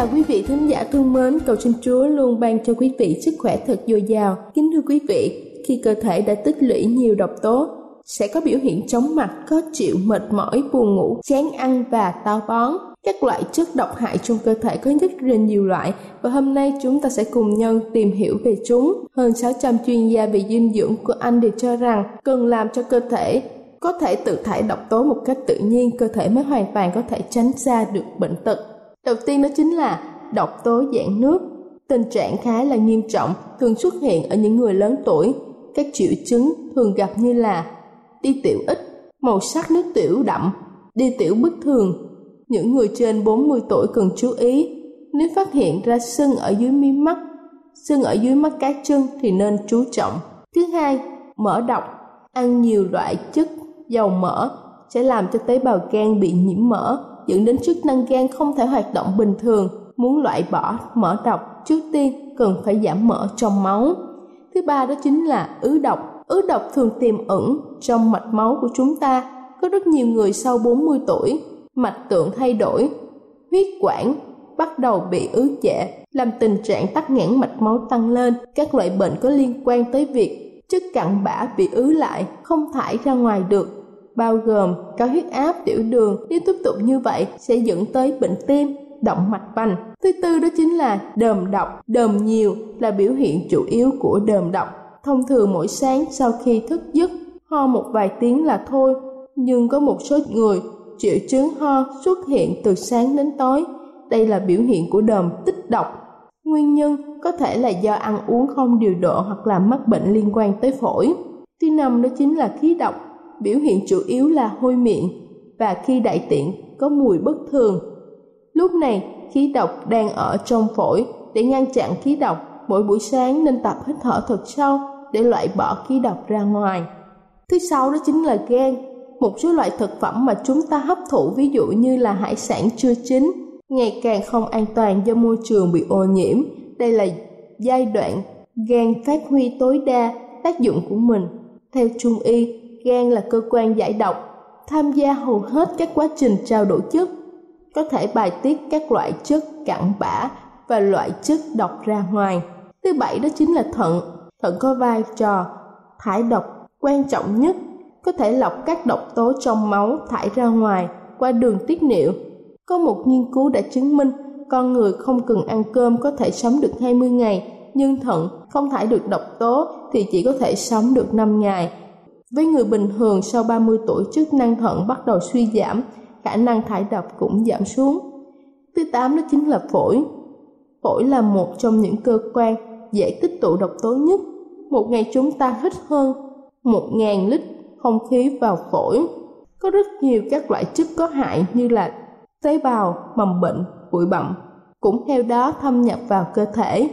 Chào quý vị thính giả thương mến, cầu xin Chúa luôn ban cho quý vị sức khỏe thật dồi dào. Kính thưa quý vị, khi cơ thể đã tích lũy nhiều độc tố, sẽ có biểu hiện chóng mặt, khó chịu, mệt mỏi, buồn ngủ, chán ăn và táo bón. Các loại chất độc hại trong cơ thể có rất là nhiều loại và hôm nay chúng ta sẽ cùng nhau tìm hiểu về chúng. Hơn 600 chuyên gia về dinh dưỡng của Anh đều cho rằng cần làm cho cơ thể có thể tự thải độc tố một cách tự nhiên, cơ thể mới hoàn toàn có thể tránh xa được bệnh tật. Đầu tiên đó chính là độc tố dạng nước. Tình trạng khá là nghiêm trọng, thường xuất hiện ở những người lớn tuổi. Các triệu chứng thường gặp như là đi tiểu ít, màu sắc nước tiểu đậm, đi tiểu bất thường. Những người trên 40 tuổi cần chú ý, nếu phát hiện ra sưng ở dưới mí mắt, sưng ở dưới mắt cá chân thì nên chú trọng. Thứ hai, mỡ độc, ăn nhiều loại chất dầu mỡ sẽ làm cho tế bào gan bị nhiễm mỡ, dẫn đến chức năng gan không thể hoạt động bình thường. Muốn loại bỏ mỡ độc, trước tiên cần phải giảm mỡ trong máu. Thứ ba đó chính là ứ độc. Ứ độc thường tiềm ẩn trong mạch máu của chúng ta. Có rất nhiều người sau 40 tuổi, mạch tượng thay đổi, huyết quản bắt đầu bị ứ trệ, làm tình trạng tắc nghẽn mạch máu tăng lên. Các loại bệnh có liên quan tới việc chất cặn bã bị ứ lại, không thải ra ngoài được, bao gồm cao huyết áp, tiểu đường. Nếu tiếp tục như vậy sẽ dẫn tới bệnh tim, động mạch vành. Thứ tư đó chính là đờm độc. Đờm nhiều là biểu hiện chủ yếu của đờm độc. Thông thường mỗi sáng sau khi thức giấc, ho một vài tiếng là thôi, nhưng có một số người triệu chứng ho xuất hiện từ sáng đến tối. Đây là biểu hiện của đờm tích độc. Nguyên nhân có thể là do ăn uống không điều độ hoặc là mắc bệnh liên quan tới phổi. Thứ năm đó chính là khí độc. Biểu hiện chủ yếu là hôi miệng và khi đại tiện có mùi bất thường. Lúc này khí độc đang ở trong phổi để ngăn chặn khí độc mỗi buổi sáng nên tập hít thở thật sâu để loại bỏ khí độc ra ngoài. Thứ sáu đó chính là gan. Một số loại thực phẩm mà chúng ta hấp thụ ví dụ như là hải sản chưa chín ngày càng không an toàn do môi trường bị ô nhiễm. Đây là giai đoạn gan phát huy tối đa tác dụng của mình. Theo Trung y, gan là cơ quan giải độc, tham gia hầu hết các quá trình trao đổi chất, có thể bài tiết các loại chất cặn bã và loại chất độc ra ngoài. Thứ bảy đó chính là thận. Thận có vai trò thải độc quan trọng nhất, có thể lọc các độc tố trong máu thải ra ngoài qua đường tiết niệu. Có một nghiên cứu đã chứng minh con người không cần ăn cơm có thể sống được 20 ngày, nhưng thận không thải được độc tố thì chỉ có thể sống được 5 ngày. Với người bình thường sau 30 tuổi chức năng thận bắt đầu suy giảm, khả năng thải độc cũng giảm xuống. Thứ 8 đó chính là phổi. Phổi là một trong những cơ quan dễ tích tụ độc tố nhất. Một ngày chúng ta hít hơn 1.000 lít không khí vào phổi. Có rất nhiều các loại chất có hại như là tế bào, mầm bệnh, bụi bặm cũng theo đó thâm nhập vào cơ thể.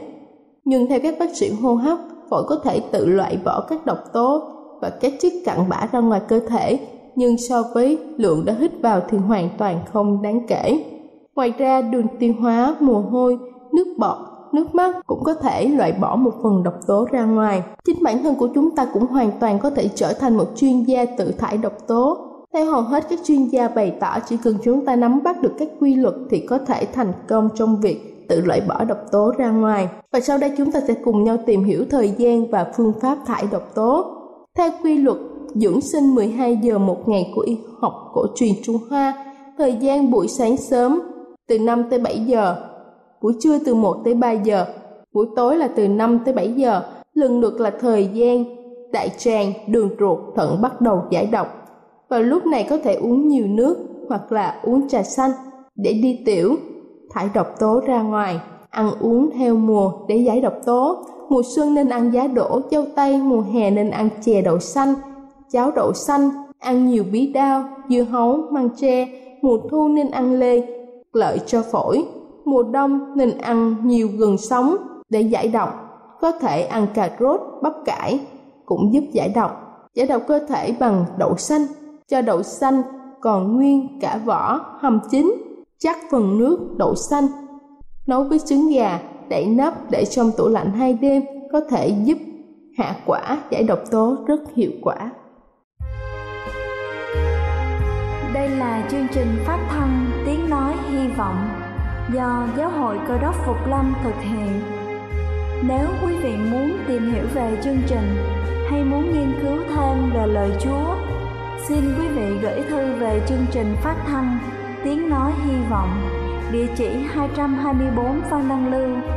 Nhưng theo các bác sĩ hô hấp, phổi có thể tự loại bỏ các độc tố và các chất cặn bã ra ngoài cơ thể, nhưng so với lượng đã hít vào thì hoàn toàn không đáng kể. Ngoài ra, đường tiêu hóa, mồ hôi, nước bọt, nước mắt cũng có thể loại bỏ một phần độc tố ra ngoài. Chính bản thân của chúng ta cũng hoàn toàn có thể trở thành một chuyên gia tự thải độc tố. Theo hầu hết các chuyên gia bày tỏ chỉ cần chúng ta nắm bắt được các quy luật thì có thể thành công trong việc tự loại bỏ độc tố ra ngoài. Và sau đây chúng ta sẽ cùng nhau tìm hiểu thời gian và phương pháp thải độc tố. Theo quy luật dưỡng sinh 12 giờ một ngày của y học cổ truyền Trung Hoa, thời gian buổi sáng sớm từ 5 tới 7 giờ, buổi trưa từ 1 tới 3 giờ, buổi tối là từ 5 tới 7 giờ, lần lượt là thời gian đại tràng, đường ruột, thận bắt đầu giải độc. Vào lúc này có thể uống nhiều nước hoặc là uống trà xanh để đi tiểu, thải độc tố ra ngoài, ăn uống theo mùa để giải độc tố. Mùa xuân nên ăn giá đỗ, dâu tây, mùa hè nên ăn chè đậu xanh, cháo đậu xanh, ăn nhiều bí đao, dưa hấu, măng tre, mùa thu nên ăn lê, lợi cho phổi. Mùa đông nên ăn nhiều gừng sống để giải độc. Có thể ăn cà rốt, bắp cải cũng giúp giải độc. Giải độc cơ thể bằng đậu xanh, cho đậu xanh còn nguyên cả vỏ hầm chín, chắc phần nước đậu xanh. Nấu với trứng gà, đậy nắp để trong tủ lạnh hai đêm có thể giúp hạ quả giải độc tố rất hiệu quả. Đây là chương trình phát thanh Tiếng Nói Hy Vọng do Giáo hội Cơ đốc Phục Lâm thực hiện. Nếu quý vị muốn tìm hiểu về chương trình hay muốn nghiên cứu thêm về lời Chúa, xin quý vị gửi thư về chương trình phát thanh Tiếng Nói Hy Vọng, địa chỉ 224 Phan Đăng Lưu,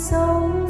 Sống.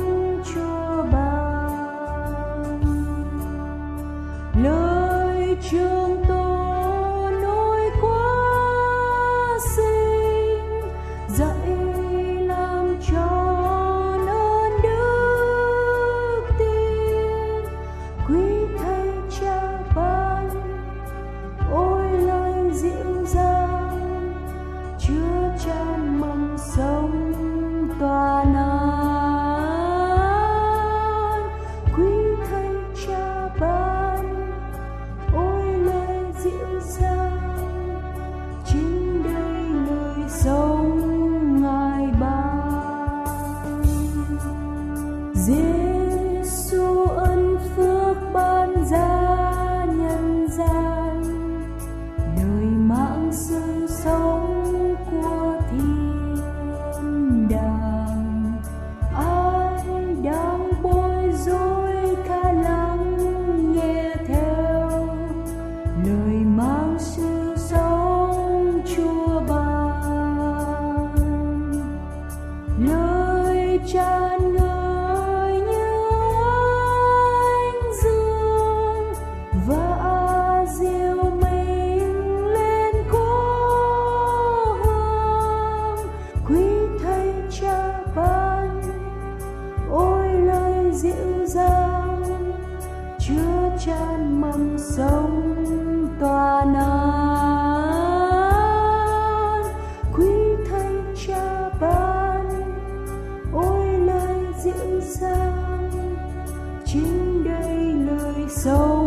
so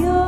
여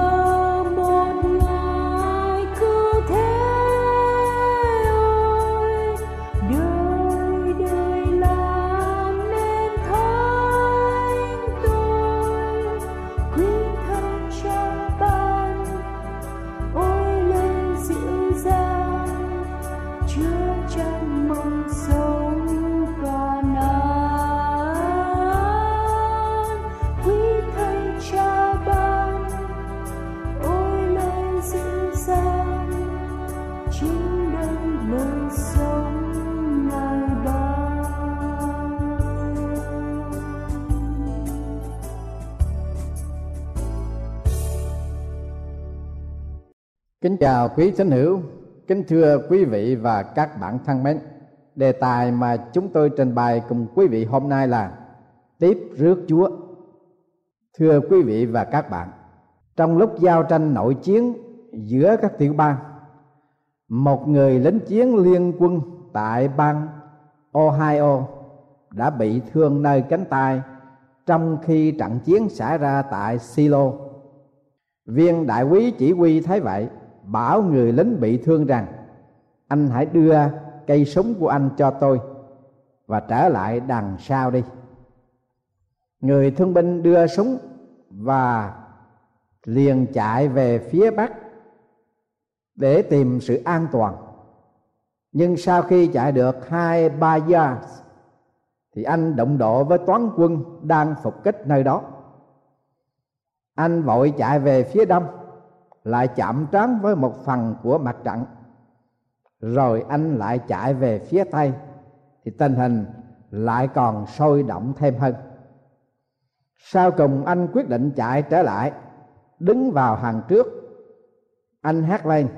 Kính chào quý thính hữu, kính thưa quý vị và các bạn thân mến. Đề tài mà chúng tôi trình bày cùng quý vị hôm nay là tiếp rước Chúa. Thưa quý vị và các bạn, trong lúc giao tranh nội chiến giữa các tiểu bang, một người lính chiến liên quân tại bang Ohio đã bị thương nơi cánh tay trong khi trận chiến xảy ra tại Silo. Viên đại quý chỉ huy thấy vậy bảo người lính bị thương rằng, anh hãy đưa cây súng của anh cho tôi và trở lại đằng sau đi. Người thương binh đưa súng và liền chạy về phía bắc để tìm sự an toàn. Nhưng sau khi chạy được hai, ba gia thì anh động độ với toán quân đang phục kích nơi đó. Anh vội chạy về phía đông lại chạm trán với một phần của mặt trận. Rồi anh lại chạy về phía tây, thì tình hình lại còn sôi động thêm hơn. Sau cùng anh quyết định chạy trở lại, đứng vào hàng trước. Anh hát lên,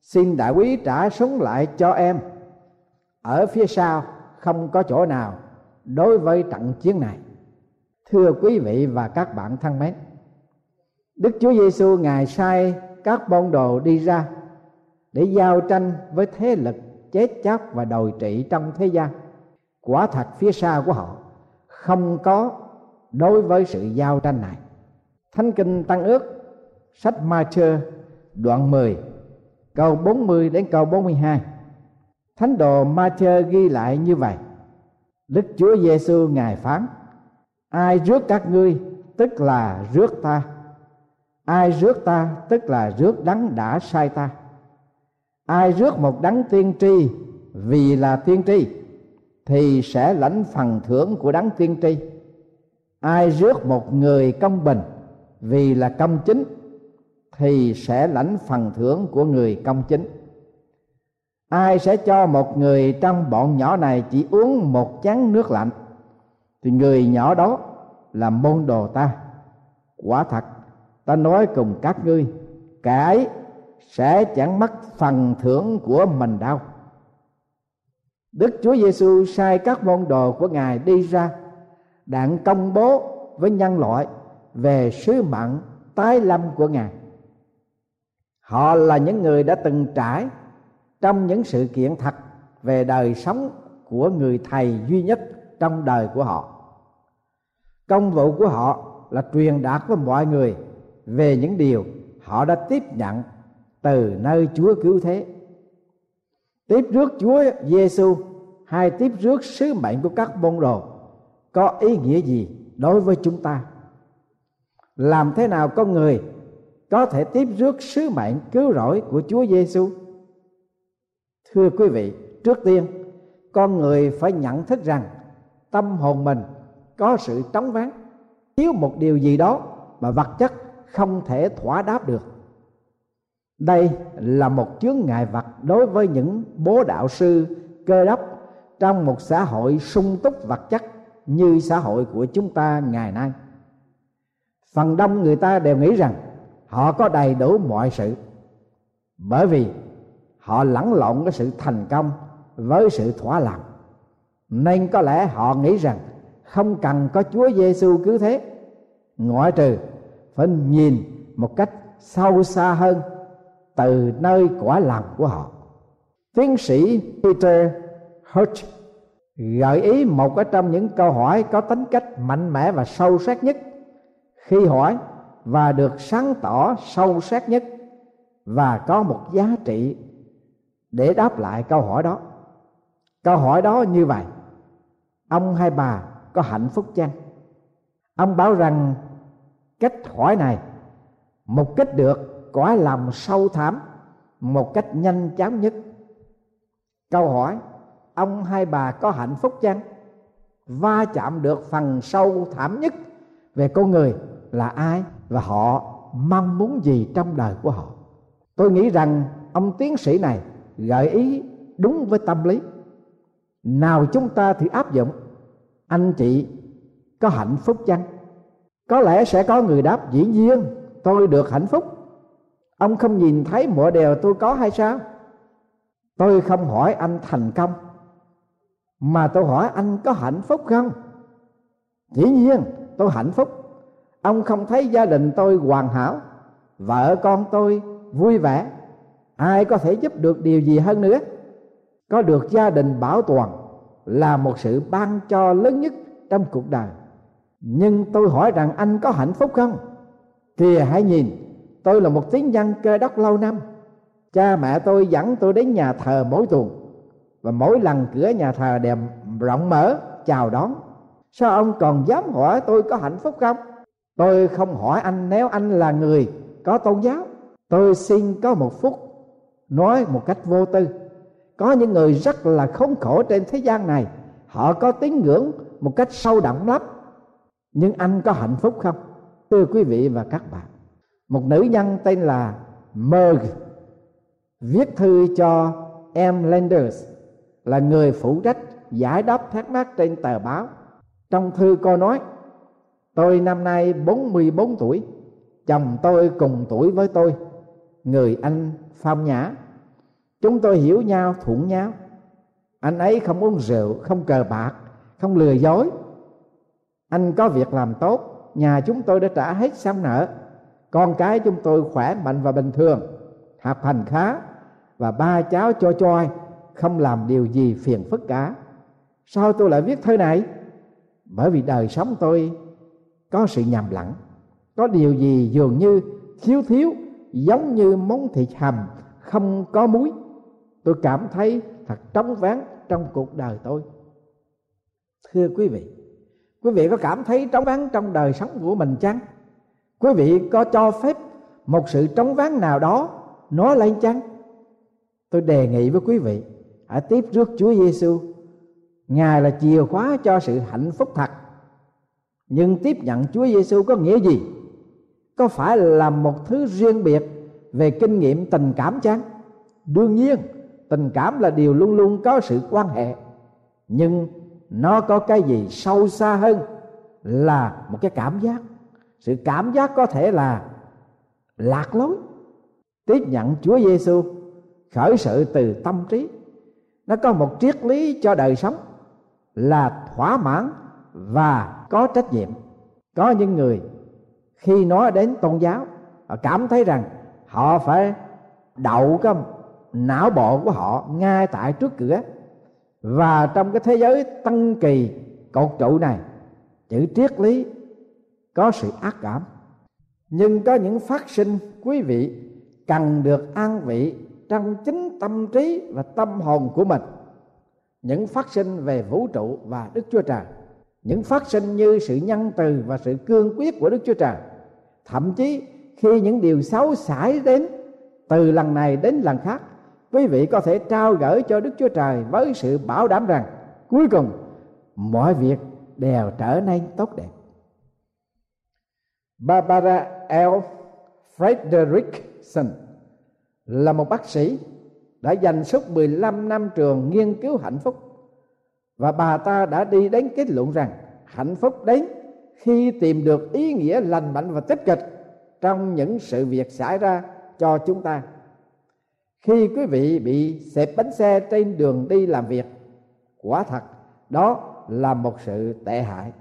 xin đại quý trả súng lại cho em. Ở phía sau không có chỗ nào đối với trận chiến này. Thưa quý vị và các bạn thân mến Đức Chúa Giêsu ngài sai các môn đồ đi ra để giao tranh với thế lực chết chóc và đồi trị trong thế gian. Quả thật phía sau của họ không có đối với sự giao tranh này. Thánh kinh Tăng ước, sách Ma-thơ đoạn 10 câu 40 đến câu 42. Thánh đồ Ma-thơ ghi lại như vậy. Đức Chúa Giêsu ngài phán: Ai rước các ngươi, tức là rước ta ai rước ta tức là rước đắng đã sai ta. Ai rước một đắng tiên tri vì là tiên tri, thì sẽ lãnh phần thưởng của đắng tiên tri. Ai rước một người công bình vì là công chính, thì sẽ lãnh phần thưởng của người công chính. Ai sẽ cho một người trong bọn nhỏ này chỉ uống một chén nước lạnh, thì người nhỏ đó là môn đồ ta. Quả thật ta nói cùng các ngươi, cái sẽ chẳng mất phần thưởng của mình đâu Đức Chúa Giêsu sai các môn đồ của Ngài đi ra, đặng công bố với nhân loại về sứ mạng tái lâm của Ngài. Họ là những người đã từng trải trong những sự kiện thật về đời sống của người thầy duy nhất trong đời của họ. Công vụ của họ là truyền đạt với mọi người về những điều họ đã tiếp nhận từ nơi Chúa cứu thế. Tiếp rước Chúa Giêsu hay tiếp rước sứ mệnh của các môn đồ có ý nghĩa gì đối với chúng ta? Làm thế nào con người có thể tiếp rước sứ mệnh cứu rỗi của Chúa Giêsu? Thưa quý vị, trước tiên con người phải nhận thức rằng tâm hồn mình có sự trống vắng thiếu một điều gì đó mà vật chất không thể thỏa đáp được. Đây là một chướng ngại vật đối với những bố đạo sư, cơ đốc trong một xã hội sung túc vật chất như xã hội của chúng ta ngày nay. Phần đông người ta đều nghĩ rằng họ có đầy đủ mọi sự, bởi vì họ lẫn lộn cái sự thành công, với sự thỏa lòng nên có lẽ họ nghĩ rằng không cần có Chúa Giêsu cứu thế, ngoại trừ phải nhìn một cách sâu xa hơn từ nơi quả lòng của họ. Tiến sĩ Peter Hurt gợi ý một trong những câu hỏi có tính cách mạnh mẽ và sâu sắc nhất khi hỏi và được sáng tỏ sâu sắc nhất và có một giá trị để đáp lại câu hỏi đó. Câu hỏi đó như vậy, ông hay bà có hạnh phúc chăng? Ông bảo rằng cách hỏi này. Một cách được cõi lòng sâu thẳm, một cách nhanh chóng nhất. Câu hỏi, ông hai bà có hạnh phúc chăng? Va chạm được phần sâu thẳm nhất về con người là ai và họ mong muốn gì trong đời của họ? Tôi nghĩ rằng ông tiến sĩ này gợi ý đúng với tâm lý. Nào chúng ta thì áp dụng, anh chị có hạnh phúc chăng? Có lẽ sẽ có người đáp, dĩ nhiên, tôi được hạnh phúc. Ông không nhìn thấy mọi điều tôi có hay sao? Tôi không hỏi anh thành công, mà tôi hỏi anh có hạnh phúc không? Dĩ nhiên, tôi hạnh phúc. Ông không thấy gia đình tôi hoàn hảo, vợ con tôi vui vẻ. Ai có thể giúp được điều gì hơn nữa? Có được gia đình bảo toàn là một sự ban cho lớn nhất trong cuộc đời nhưng tôi hỏi rằng anh có hạnh phúc không? Kìa hãy nhìn, tôi là một tiếng nhân cơ đốc lâu năm. Cha mẹ tôi dẫn tôi đến nhà thờ mỗi tuần. Và mỗi lần cửa nhà thờ đều rộng mở, chào đón. Sao ông còn dám hỏi tôi có hạnh phúc không? Tôi không hỏi anh nếu anh là người có tôn giáo. Tôi xin có một phút nói một cách vô tư. Có những người rất là khốn khổ trên thế gian này. Họ có tín ngưỡng một cách sâu đậm lắm nhưng anh có hạnh phúc không? Thưa quý vị và các bạn, một nữ nhân tên là Merg viết thư cho em Landers, là người phụ trách giải đáp thắc mắc trên tờ báo. Trong thư cô nói, tôi năm nay 44 tuổi, chồng tôi cùng tuổi với tôi, người anh phong nhã. Chúng tôi hiểu nhau, thuận nhau. Anh ấy không uống rượu, không cờ bạc, không lừa dối anh có việc làm tốt, nhà chúng tôi đã trả hết xong nợ. Con cái chúng tôi khỏe mạnh và bình thường, học hành khá, và ba cháu cho choi, không làm điều gì phiền phức cả. Sao tôi lại viết thơ này? Bởi vì đời sống tôi có sự nhầm lẫn, có điều gì dường như thiếu thiếu, giống như món thịt hầm, không có muối. Tôi cảm thấy thật trống vắng trong cuộc đời tôi. Thưa quý vị quý vị có cảm thấy trống vắng trong đời sống của mình chăng? Quý vị có cho phép một sự trống vắng nào đó nó lên chăng? Tôi đề nghị với quý vị, hãy tiếp rước Chúa Giêsu ngài là chìa khóa cho sự hạnh phúc thật. Nhưng tiếp nhận Chúa Giêsu có nghĩa gì? Có phải là một thứ riêng biệt về kinh nghiệm tình cảm chăng? Đương nhiên, tình cảm là điều luôn luôn có sự quan hệ. Nhưng nó có cái gì sâu xa hơn là một cái cảm giác. Sự cảm giác có thể là lạc lối. Tiếp nhận Chúa Giêsu khởi sự từ tâm trí. Nó có một triết lý cho đời sống là thỏa mãn và có trách nhiệm. Có những người khi nói đến tôn giáo, họ cảm thấy rằng họ phải đậu cái não bộ của họ ngay tại trước cửa và trong cái thế giới tăng kỳ cột trụ này, chữ triết lý có sự ác cảm. Nhưng có những phát sinh quý vị cần được an vị trong chính tâm trí và tâm hồn của mình. Những phát sinh về vũ trụ và đức chúa trời, những phát sinh như sự nhân từ và sự cương quyết của đức chúa trời, thậm chí khi những điều xấu xảy đến từ lần này đến lần khác quý vị có thể trao gửi cho đức chúa trời với sự bảo đảm rằng, cuối cùng, mọi việc đều trở nên tốt đẹp Barbara L. Frederickson là một bác sĩ đã dành suốt 15 năm trường nghiên cứu hạnh phúc và bà ta đã đi đến kết luận rằng hạnh phúc đến khi tìm được ý nghĩa lành mạnh và tích cực trong những sự việc xảy ra cho chúng ta khi quý vị bị xẹp bánh xe trên đường đi làm việc, quả thật, đó là một sự tệ hại.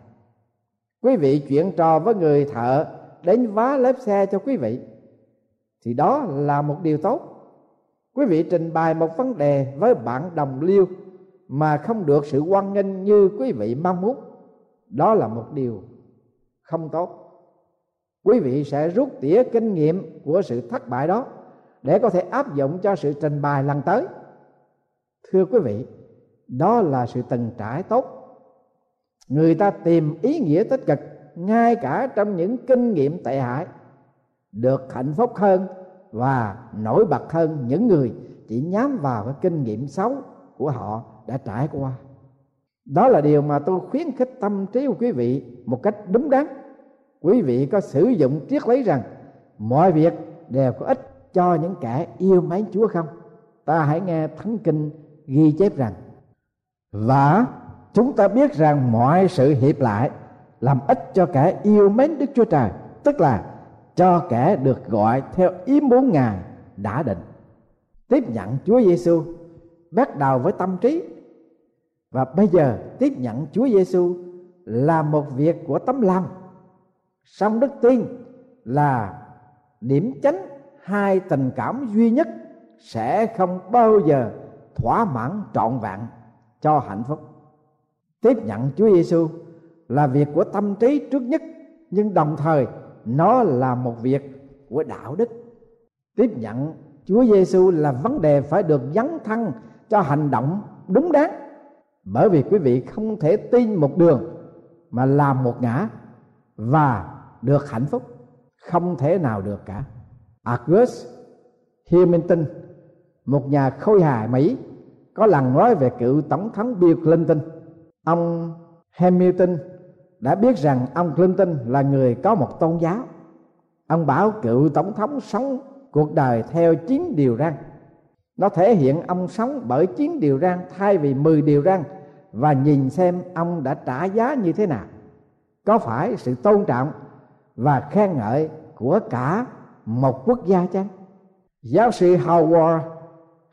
Quý vị chuyện trò với người thợ đến vá lớp xe cho quý vị, thì đó là một điều tốt. Quý vị trình bày một vấn đề với bạn đồng liêu mà không được sự quan nghênh như quý vị mong muốn, đó là một điều không tốt. Quý vị sẽ rút tỉa kinh nghiệm của sự thất bại đó để có thể áp dụng cho sự trình bày lần tới. Thưa quý vị, đó là sự từng trải tốt. Người ta tìm ý nghĩa tích cực ngay cả trong những kinh nghiệm tệ hại, được hạnh phúc hơn và nổi bật hơn những người chỉ nhắm vào cái kinh nghiệm xấu của họ đã trải qua. Đó là điều mà tôi khuyến khích tâm trí của quý vị một cách đúng đắn. Quý vị có sử dụng triết lý rằng mọi việc đều có ích cho những kẻ yêu mến Chúa không? Ta hãy nghe Thánh Kinh ghi chép rằng, Và chúng ta biết rằng mọi sự hiệp lại làm ích cho kẻ yêu mến Đức Chúa Trời, Tức là cho kẻ được gọi theo ý muốn ngài đã định. Tiếp nhận chúa giêsu bắt đầu với tâm trí. Và bây giờ tiếp nhận chúa giêsu là một việc của tấm lòng. Song đức tin là điểm chánh hai tình cảm duy nhất sẽ không bao giờ thỏa mãn trọn vẹn cho hạnh phúc. Tiếp nhận Chúa Giêsu là việc của tâm trí trước nhất, nhưng đồng thời nó là một việc của đạo đức. Tiếp nhận Chúa Giêsu là vấn đề phải được dấn thân cho hành động đúng đắn. Bởi vì quý vị không thể tin một đường mà làm một ngã và được hạnh phúc không thể nào được cả. August Hamilton, một nhà khôi hài Mỹ, có lần nói về cựu tổng thống Bill Clinton. Ông Hamilton đã biết rằng ông Clinton là người có một tôn giáo. Ông bảo cựu tổng thống sống cuộc đời theo chín điều răn. Nó thể hiện ông sống bởi chín điều răn thay vì 10 điều răn và nhìn xem ông đã trả giá như thế nào. Có phải sự tôn trọng và khen ngợi của cả một quốc gia chăng? Giáo sư Howard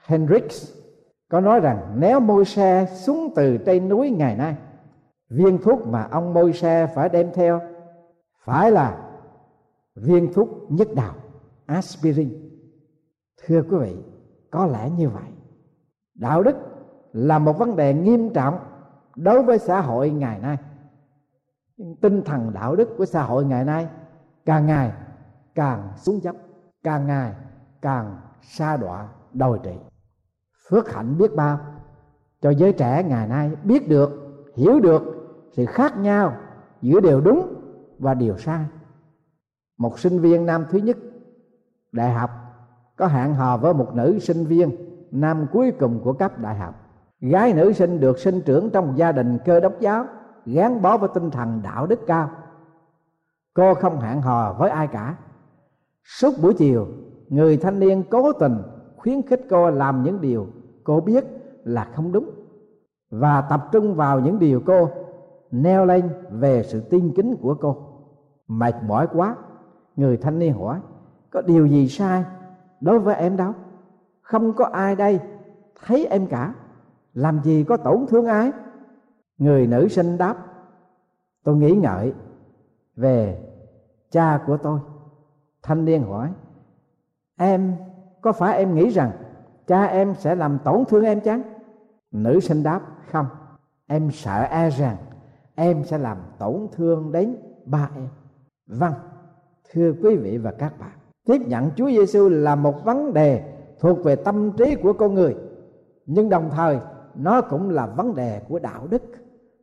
Hendricks có nói rằng nếu môi xe xuống từ trên núi ngày nay, viên thuốc mà ông môi xe phải đem theo phải là viên thuốc nhất đạo, aspirin. Thưa quý vị, có lẽ như vậy. Đạo đức là một vấn đề nghiêm trọng đối với xã hội ngày nay. Tinh thần đạo đức của xã hội ngày nay càng ngày càng xuống dốc, càng ngày càng xa đọa đồi trị. phước hạnh biết bao. Cho giới trẻ ngày nay biết được, hiểu được sự khác nhau giữa điều đúng và điều sai. Một sinh viên nam thứ nhất, đại học, có hẹn hò với một nữ sinh viên nam cuối cùng của cấp đại học. Gái nữ sinh được sinh trưởng trong gia đình cơ đốc giáo, gắn bó với tinh thần đạo đức cao. Cô không hẹn hò với ai cả suốt buổi chiều, người thanh niên cố tình khuyến khích cô làm những điều cô biết là không đúng và tập trung vào những điều cô neo lên về sự tin kính của cô. Mệt mỏi quá, người thanh niên hỏi, có điều gì sai đối với em đâu? Không có ai đây, thấy em cả, làm gì có tổn thương ai? Người nữ sinh đáp, tôi nghĩ ngợi về cha của tôi thanh niên hỏi, em, có phải em nghĩ rằng cha em sẽ làm tổn thương em chăng? Nữ sinh đáp, không, em sợ e rằng em sẽ làm tổn thương đến ba em. Vâng thưa quý vị và các bạn, tiếp nhận Chúa Giêsu là một vấn đề thuộc về tâm trí của con người, nhưng đồng thời nó cũng là vấn đề của đạo đức.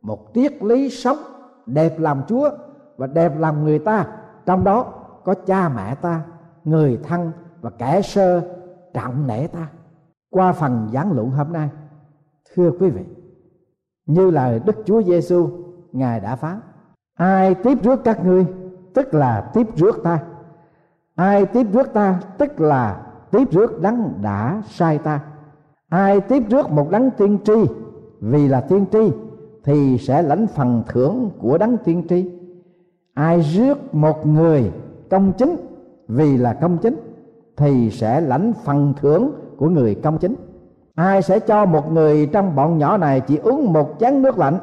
Một triết lý sống đẹp làm Chúa và đẹp làm người ta, trong đó có cha mẹ ta, người thân và kẻ sơ trọng nể ta. Qua phần giảng luận hôm nay, thưa quý vị, như lời Đức Chúa Giêsu ngài đã phán, ai tiếp rước các ngươi, tức là tiếp rước ta. Ai tiếp rước ta, tức là tiếp rước đấng đã sai ta. Ai tiếp rước một đấng tiên tri, vì là tiên tri, thì sẽ lãnh phần thưởng của đấng tiên tri. Ai rước một người công chính. Vì là công chính, thì sẽ lãnh phần thưởng của người công chính. Ai sẽ cho một người trong bọn nhỏ này chỉ uống một chén nước lạnh?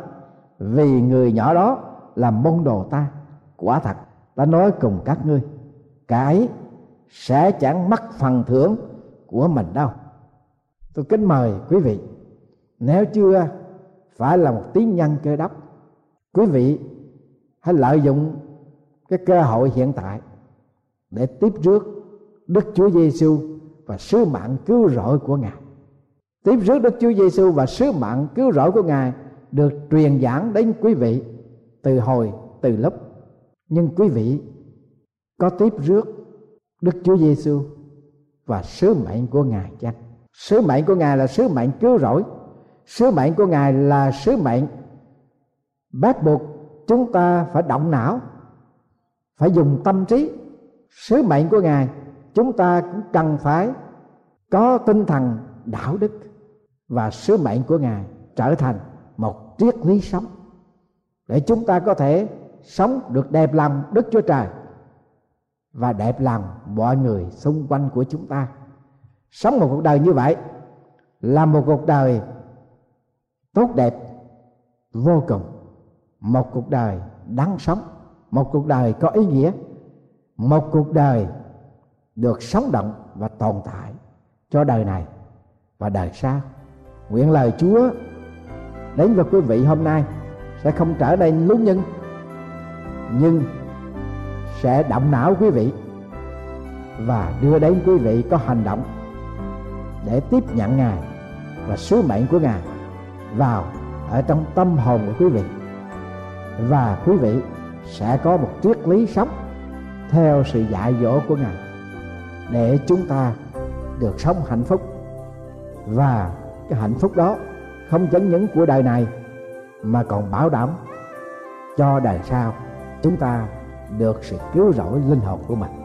Vì người nhỏ đó là môn đồ ta. Quả thật, ta nói cùng các ngươi cái sẽ chẳng mất phần thưởng của mình đâu. Tôi kính mời quý vị, nếu chưa phải là một tín nhân cơ đốc, quý vị hãy lợi dụng cái cơ hội hiện tại để tiếp rước Đức Chúa Giêsu và sứ mạng cứu rỗi của Ngài. Tiếp rước Đức Chúa Giêsu và sứ mạng cứu rỗi của Ngài được truyền giảng đến quý vị từ hồi từ lúc. Nhưng quý vị có tiếp rước Đức Chúa Giêsu và sứ mệnh của Ngài chăng? Sứ mệnh của Ngài là sứ mệnh cứu rỗi. Sứ mệnh của Ngài là sứ mệnh bắt buộc chúng ta phải động não, phải dùng tâm trí. Sứ mệnh của Ngài, chúng ta cũng cần phải có tinh thần đạo đức và sứ mệnh của ngài trở thành một triết lý sống để chúng ta có thể sống được đẹp lòng đức chúa trời và đẹp lòng mọi người xung quanh của chúng ta. Sống một cuộc đời như vậy là một cuộc đời tốt đẹp, vô cùng. Một cuộc đời đáng sống, một cuộc đời có ý nghĩa một cuộc đời được sống động và tồn tại cho đời này và đời sau. Nguyện lời chúa đến với quý vị hôm nay sẽ không trở nên lúng nhân nhưng sẽ động não quý vị và đưa đến quý vị có hành động để tiếp nhận ngài và sứ mệnh của ngài vào, ở trong tâm hồn của quý vị. Và quý vị sẽ có một triết lý sống theo sự dạy dỗ của ngài, để chúng ta được sống hạnh phúc. Và cái hạnh phúc đó không chỉ những của đời này, mà còn bảo đảm cho đời sau chúng ta được sự cứu rỗi linh hồn của mình.